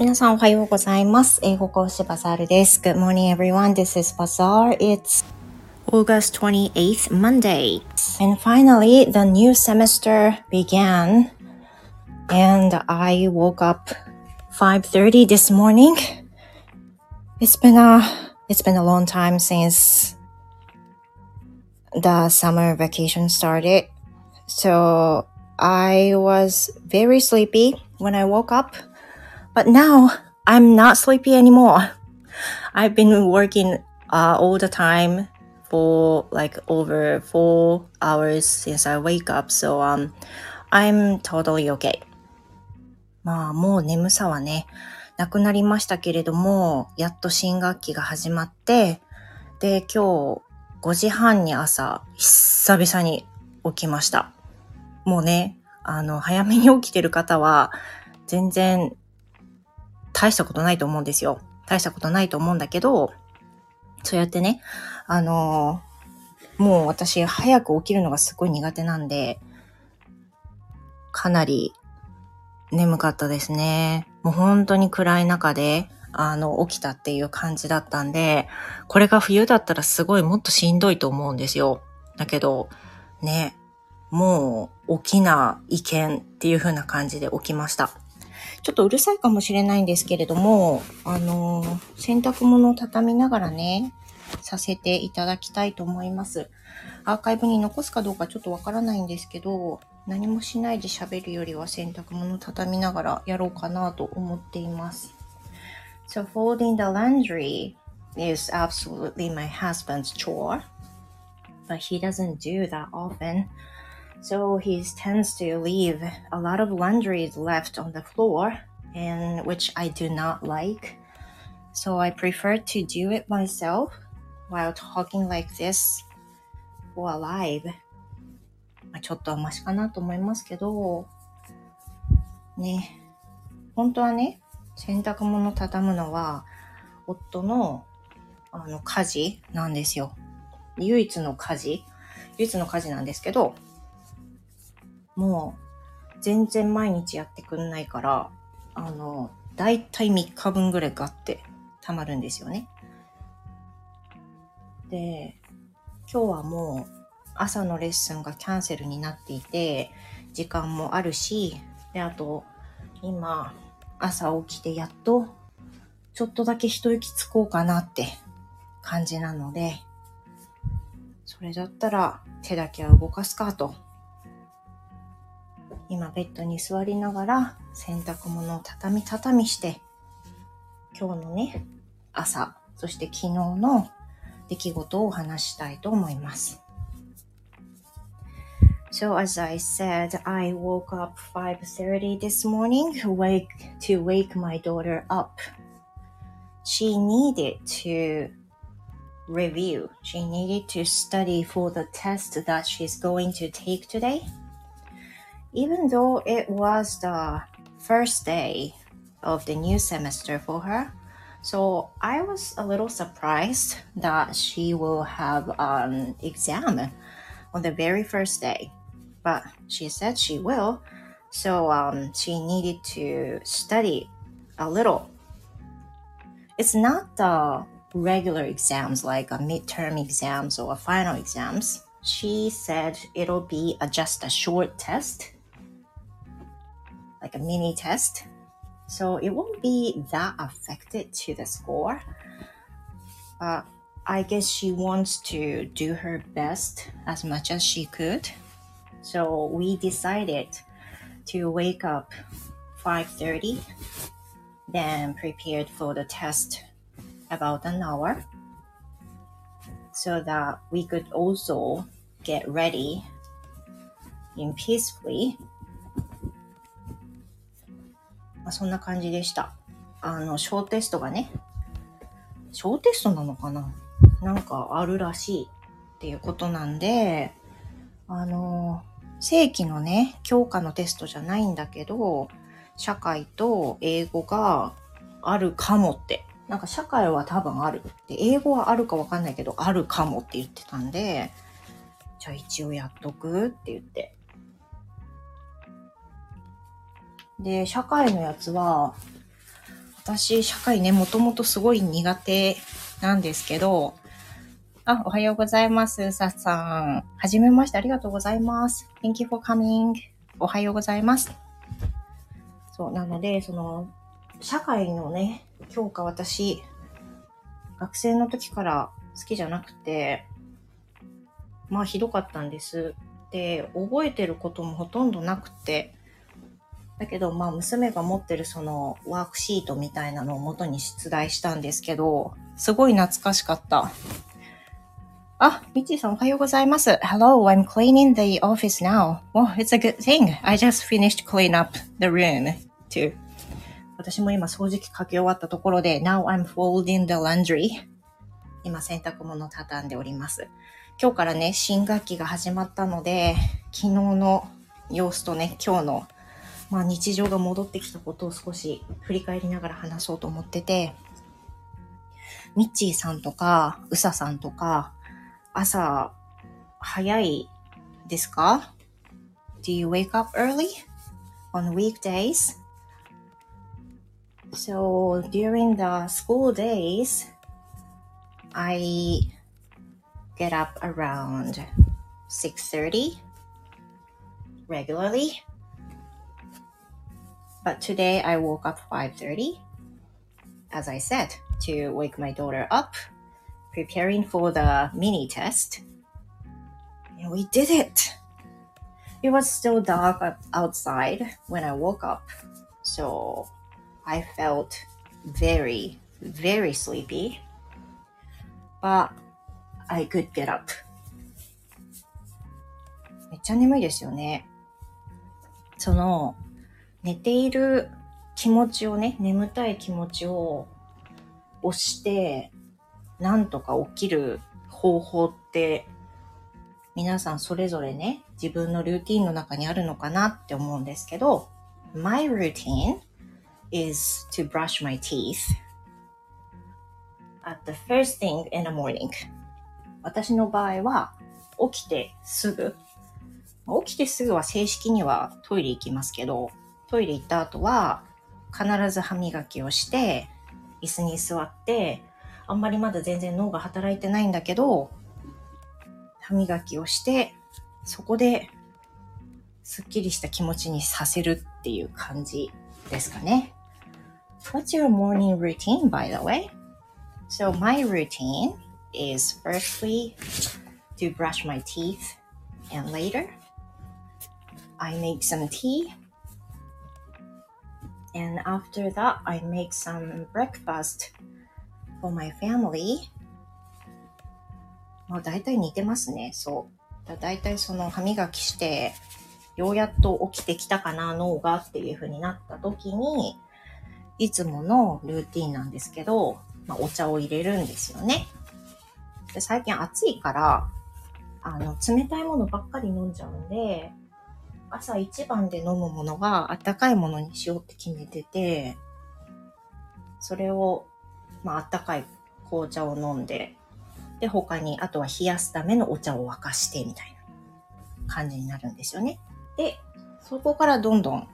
皆さんおはようございます。英語講師バザールです。Good morning everyone. This is Bazaar. It's August 28th, Monday. And finally, the new semester began. And I woke up 5.30 this morning. It's been a, it's been a long time since the summer vacation started. So I was very sleepy when I woke up. But now I'm not sleepy anymore. I've been working uh, all the time for like over four hours since I wake up. So um, I'm totally okay. まあもう眠さはね、なくなりましたけれども、やっと新学期が始まって、で、今日5時半に朝、久々に起きました。もうね、あの、早めに起きてる方は、全然大したことないと思うんですよ。大したことないと思うんだけど、そうやってね、あのー、もう私早く起きるのがすごい苦手なんで、かなり眠かったですね。もう本当に暗い中で、あの、起きたっていう感じだったんで、これが冬だったらすごいもっとしんどいと思うんですよ。だけど、ね、もう起きな意見っていう風な感じで起きました。ちょっとうるさいかもしれないんですけれども、あのー、洗濯物を畳みながらね、させていただきたいと思います。アーカイブに残すかどうかちょっとわからないんですけど、何もしないで喋るよりは洗濯物を畳みながらやろうかなと思っています。So folding the laundry is absolutely my husband's chore, but he doesn't do that often. So he tends to leave a lot of laundry left on the floor, and which I do not like. So I prefer to do it myself while talking like this or live. まあ、ちょっとはマシかなと思いますけど、ね、本当はね、洗濯物畳むのは夫のあの家事なんですよ。唯一の家事唯一の家事なんですけど、もう全然毎日やってくんないから、あの、だいたい3日分ぐらいガッて溜まるんですよね。で、今日はもう朝のレッスンがキャンセルになっていて、時間もあるし、で、あと、今、朝起きてやっと、ちょっとだけ一息つこうかなって感じなので、それだったら手だけは動かすかと今ベッドに座りながら洗濯物を畳み畳みして、今日のね、朝、そして昨日の出来事を話したいと思います。So as I said, I woke up 5:30 this morning wake to wake my daughter up. She needed to review. She needed to study for the test that she's going to take today. Even though it was the first day of the new semester for her. So I was a little surprised that she will have an exam on the very first day. But she said she will. So um, she needed to study a little. It's not the regular exams like a midterm exams or final exams. She said it'll be a, just a short test like a mini test. So it won't be that affected to the score. I guess she wants to do her best as much as she could. So we decided to wake up 5:30 then prepared for the test about an hour so that we could also get ready in peacefully そんな感じでした。あの、小テストがね、小テストなのかな？なんかあるらしいっていうことなんで、あの、正規のね、教科のテストじゃないんだけど、社会と英語があるかもって。なんか社会は多分ある。で、英語はあるかわかんないけど、あるかもって言ってたんで、じゃあ一応やっとくって言ってで、社会のやつは、私、社会ね、もともとすごい苦手なんですけど、あ、おはようございます、さっさん。はじめまして、ありがとうございます。Thank you for coming. おはようございます。そう、なので、その、社会のね、教科私、学生の時から好きじゃなくて、まあひどかったんです。で、覚えてることもほとんどなくて、だけど、まあ、娘が持ってるそのワークシートみたいなのを元に出題したんですけど、すごい懐かしかった。あ、ミッチーさんおはようございます。Hello, I'm cleaning the office now. Well, it's a good thing. I just finished clean up the room too. 私も今掃除機かけ終わったところで、Now I'm folding the laundry. 今洗濯物畳んでおります。今日からね、新学期が始まったので、昨日の様子とね、今日のまあ、日常が戻ってきたことを少し振り返りながら話そうと思ってて、ミッチーさんとか、ウサさんとか、朝、早いですか ?Do you wake up early on weekdays? So during the school days, I get up around 6.30 regularly. But today I woke up 5:30 as I said to wake my daughter up preparing for the mini test. And we did it. It was still dark outside when I woke up. So I felt very, very sleepy. But I could get up. めっちゃ眠いですよね。その、 寝ている気持ちをね、眠たい気持ちを押して、なんとか起きる方法って、皆さんそれぞれね、自分のルーティンの中にあるのかなって思うんですけど、my routine is to brush my teeth at the first thing in the morning. 私の場合は、起きてすぐ、起きてすぐは正式にはトイレ行きますけど、トイレ行った後は、必ず歯磨きをして、椅子に座って、あんまりまだ全然脳が働いてないんだけど、歯磨きをして、そこで、すっきりした気持ちにさせるっていう感じですかね。What's your morning routine, by the way? So my routine is firstly to brush my teeth and later I make some tea And after that, I make some breakfast for my family. まあ大体似てますね。そう。だ大体その歯磨きして、ようやっと起きてきたかな、脳がっていう風になった時に、いつものルーティンなんですけど、まあ、お茶を入れるんですよね。で最近暑いから、あの、冷たいものばっかり飲んじゃうんで、朝一番で飲むものがあったかいものにしようって決めてて、それを、まあ、あったかい紅茶を飲んで、で、他に、あとは冷やすためのお茶を沸かして、みたいな感じになるんですよね。で、そこからどんどん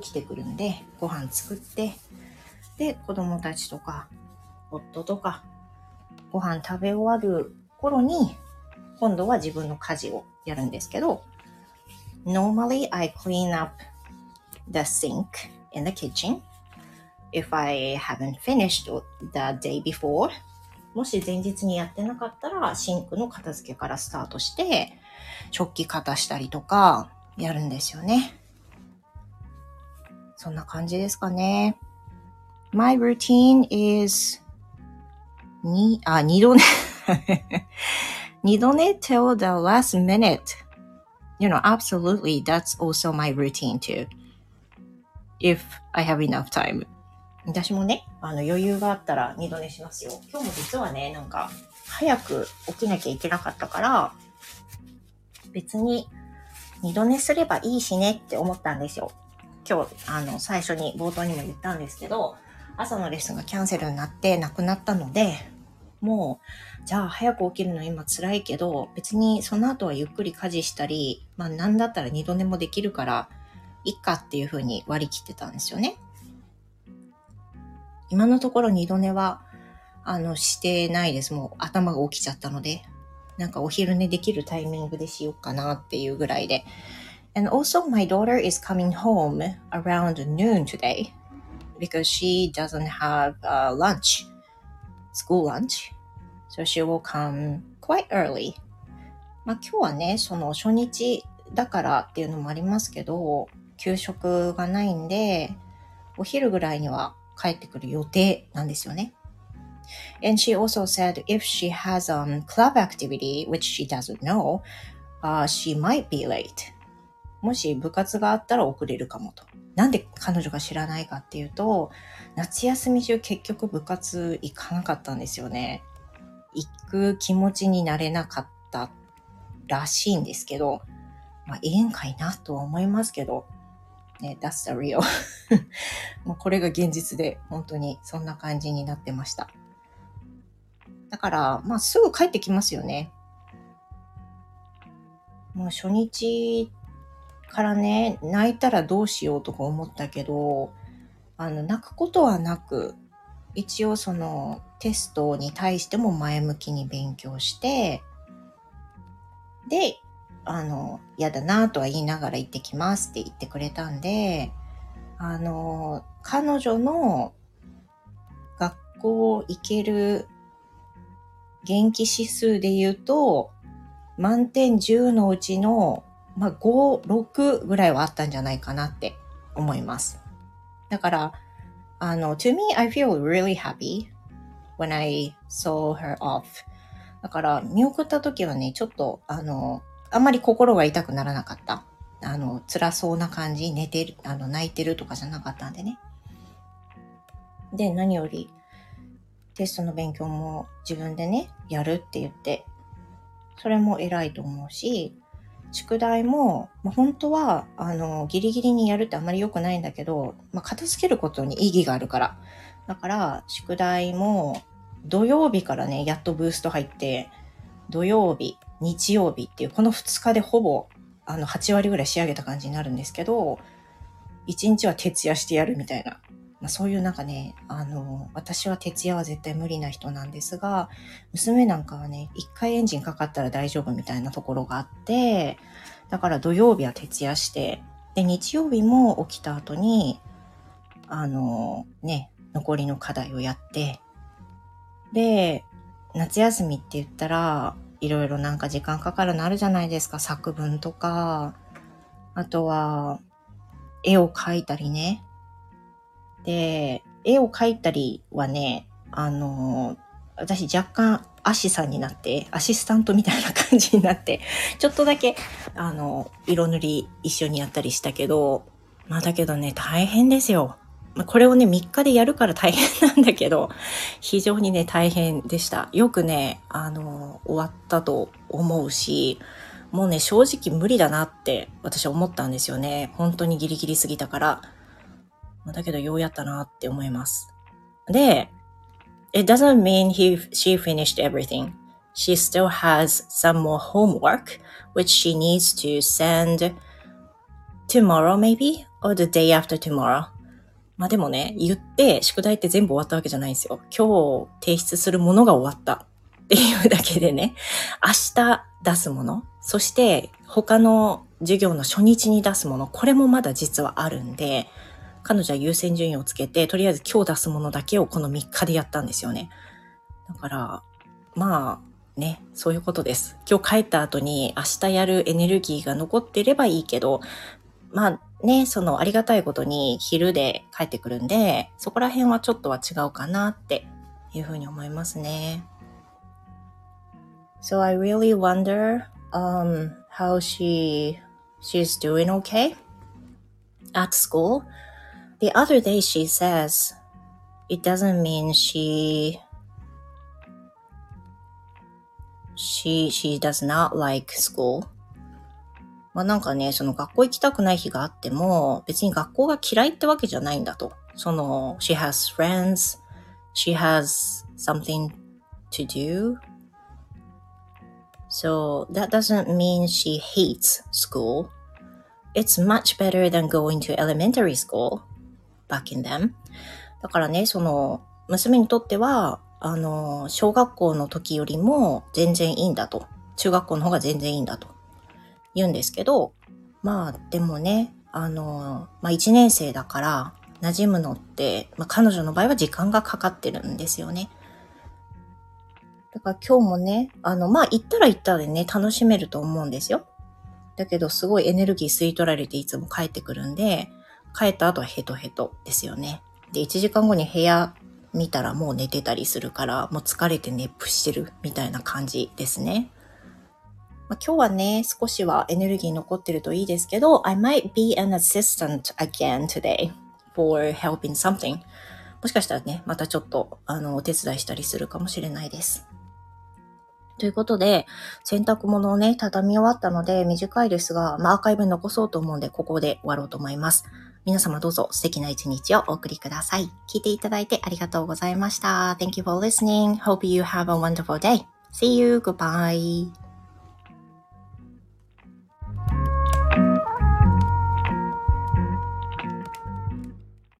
起きてくるんで、ご飯作って、で、子供たちとか、夫とか、ご飯食べ終わる頃に、今度は自分の家事をやるんですけど、normally I clean up the sink in the kitchen if I haven't finished the day before もし前日にやってなかったらシンクの片付けからスタートして食器片したりとかやるんですよね。そんな感じですかね。My routine is に、あ、二度寝二度寝 till the last minute you know, absolutely, that's also my routine too. If I have enough time. 私もね、あの余裕があったら二度寝しますよ。今日も実はね、なんか、早く起きなきゃいけなかったから、別に二度寝すればいいしねって思ったんですよ。今日、あの、最初に冒頭にも言ったんですけど、朝のレッスンがキャンセルになってなくなったので、もう、じゃあ早く起きるの今辛いけど、別にその後はゆっくり家事したり、まあなんだったら二度寝もできるから、いっかっていう風に割り切ってたんですよね。今のところ二度寝は、あの、してないです。もう頭が起きちゃったので。なんかお昼寝できるタイミングでしようかなっていうぐらいで。And also my daughter is coming home around noon today because she doesn't have a lunch, school lunch. So she will come quite early. まあ今日はね、その初日だからっていうのもありますけど、給食がないんで、お昼ぐらいには帰ってくる予定なんですよね。And she also said if she has a um, club activity, which she doesn't know, uh, she might be late. もし部活があったら遅れるかもと。なんで彼女が知らないかっていうと、夏休み中結局部活行かなかったんですよね。く気持ちになれなかったらしいんですけど、まあ、ええんかいなとは思いますけど、ね、that's the real. もうこれが現実で、本当にそんな感じになってました。だから、まあ、すぐ帰ってきますよね。もう初日からね、泣いたらどうしようとか思ったけど、あの、泣くことはなく、一応そのテストに対しても前向きに勉強して、で、あの、嫌だなとは言いながら行ってきますって言ってくれたんで、あの、彼女の学校行ける元気指数で言うと、満点10のうちの、まあ、5、6ぐらいはあったんじゃないかなって思います。だから、あの、to me, I feel really happy when I saw her off. だから、見送った時はね、ちょっと、あの、あんまり心が痛くならなかった。あの、辛そうな感じ、寝てる、あの、泣いてるとかじゃなかったんでね。で、何より、テストの勉強も自分でね、やるって言って、それも偉いと思うし、宿題も、まあ、本当は、あの、ギリギリにやるってあまり良くないんだけど、まあ、片付けることに意義があるから。だから、宿題も、土曜日からね、やっとブースト入って、土曜日、日曜日っていう、この2日でほぼ、あの、8割ぐらい仕上げた感じになるんですけど、1日は徹夜してやるみたいな。まあ、そういうなんかね、あの、私は徹夜は絶対無理な人なんですが、娘なんかはね、一回エンジンかかったら大丈夫みたいなところがあって、だから土曜日は徹夜して、で、日曜日も起きた後に、あの、ね、残りの課題をやって、で、夏休みって言ったら、いろいろなんか時間かかるのあるじゃないですか。作文とか、あとは、絵を描いたりね。で、絵を描いたりはね、あの、私若干アシさんになって、アシスタントみたいな感じになって、ちょっとだけ、あの、色塗り一緒にやったりしたけど、まあだけどね、大変ですよ。ま、これをね、3日でやるから大変なんだけど、非常にね、大変でした。よくね、あの、終わったと思うし、もうね、正直無理だなって私は思ったんですよね。本当にギリギリすぎたから。だけど、ようやったなって思います。で、it doesn't mean he, she finished everything. She still has some more homework, which she needs to send tomorrow maybe, or the day after tomorrow. まあでもね、言って宿題って全部終わったわけじゃないんですよ。今日提出するものが終わったっていうだけでね、明日出すもの、そして他の授業の初日に出すもの、これもまだ実はあるんで、彼女は優先順位をつけて、とりあえず今日出すものだけをこの3日でやったんですよね。だから、まあ、ね、そういうことです。今日帰った後に明日やるエネルギーが残ってればいいけど、まあね、そのありがたいことに昼で帰ってくるんで、そこら辺はちょっとは違うかなっていうふうに思いますね。So I really wonder um, how she she's doing okay at school. The other day she says it doesn't mean she she she does not like school. まあなんかね、その学校行きたくない日があっても、別に学校が嫌いってわけじゃないんだと。その、she has friends, she has something to do. So that doesn't mean she hates school. It's much better than going to elementary school Back in them. だからね、その、娘にとっては、あの、小学校の時よりも全然いいんだと。中学校の方が全然いいんだと言うんですけど、まあでもね、あの、まあ1年生だから馴染むのって、まあ彼女の場合は時間がかかってるんですよね。だから今日もね、あの、まあ行ったら行ったでね、楽しめると思うんですよ。だけどすごいエネルギー吸い取られていつも帰ってくるんで、帰った後はヘトヘトですよね。で、1時間後に部屋見たらもう寝てたりするから、もう疲れて熱風してるみたいな感じですね。まあ、今日はね、少しはエネルギー残ってるといいですけど、I might be an assistant again today for helping something. もしかしたらね、またちょっと、あの、お手伝いしたりするかもしれないです。ということで、洗濯物をね、畳み終わったので短いですが、まあ、アーカイブ残そうと思うんで、ここで終わろうと思います。皆様どうぞ素敵な一日をお送りください。聞いていただいてありがとうございました。Thank you for listening. Hope you have a wonderful day. See you. Goodbye.